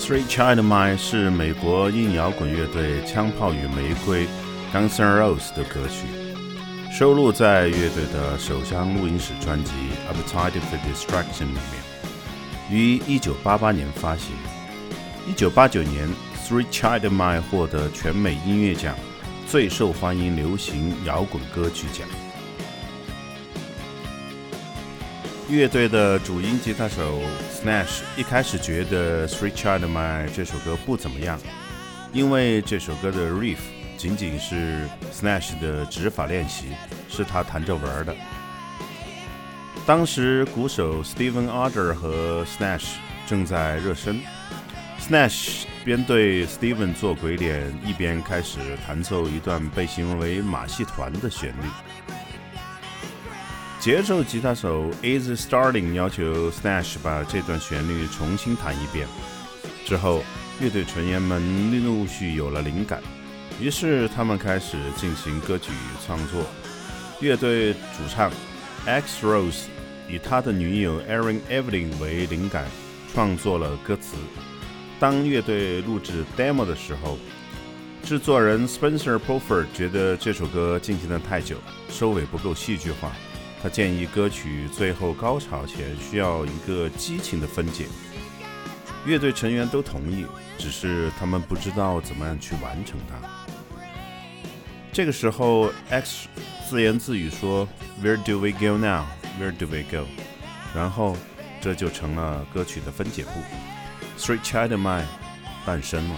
Three Child Mine 是美国硬摇滚乐队枪炮与玫瑰 Guns N' Roses 的歌曲，收录在乐队的首张录音室专辑《Appetite for Destruction》里面，于1988年发行。1989年，Three Child Mine 获得全美音乐奖最受欢迎流行摇滚歌曲奖。乐队的主音吉他手 Snash 一开始觉得《Three Child Mine》这首歌不怎么样，因为这首歌的 riff 仅仅是 Snash 的指法练习，是他弹着玩的。当时鼓手 Steven Adler 和 Snash 正在热身，Snash 边对 Steven 做鬼脸，一边开始弹奏一段被形容为马戏团的旋律。节奏吉他手 Easy Starling 要求 Snash 把这段旋律重新弹一遍。之后，乐队成员们陆续有了灵感，于是他们开始进行歌曲创作。乐队主唱 X Rose 以他的女友 Erin Evelyn 为灵感，创作了歌词。当乐队录制 demo 的时候，制作人 Spencer p o f f e r 觉得这首歌进行的太久，收尾不够戏剧化。他建议歌曲最后高潮前需要一个激情的分解，乐队成员都同意，只是他们不知道怎么样去完成它。这个时候，X 自言自语说：“Where do we go now? Where do we go？” 然后这就成了歌曲的分解部，《Three Child Mine》诞生了。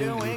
doing.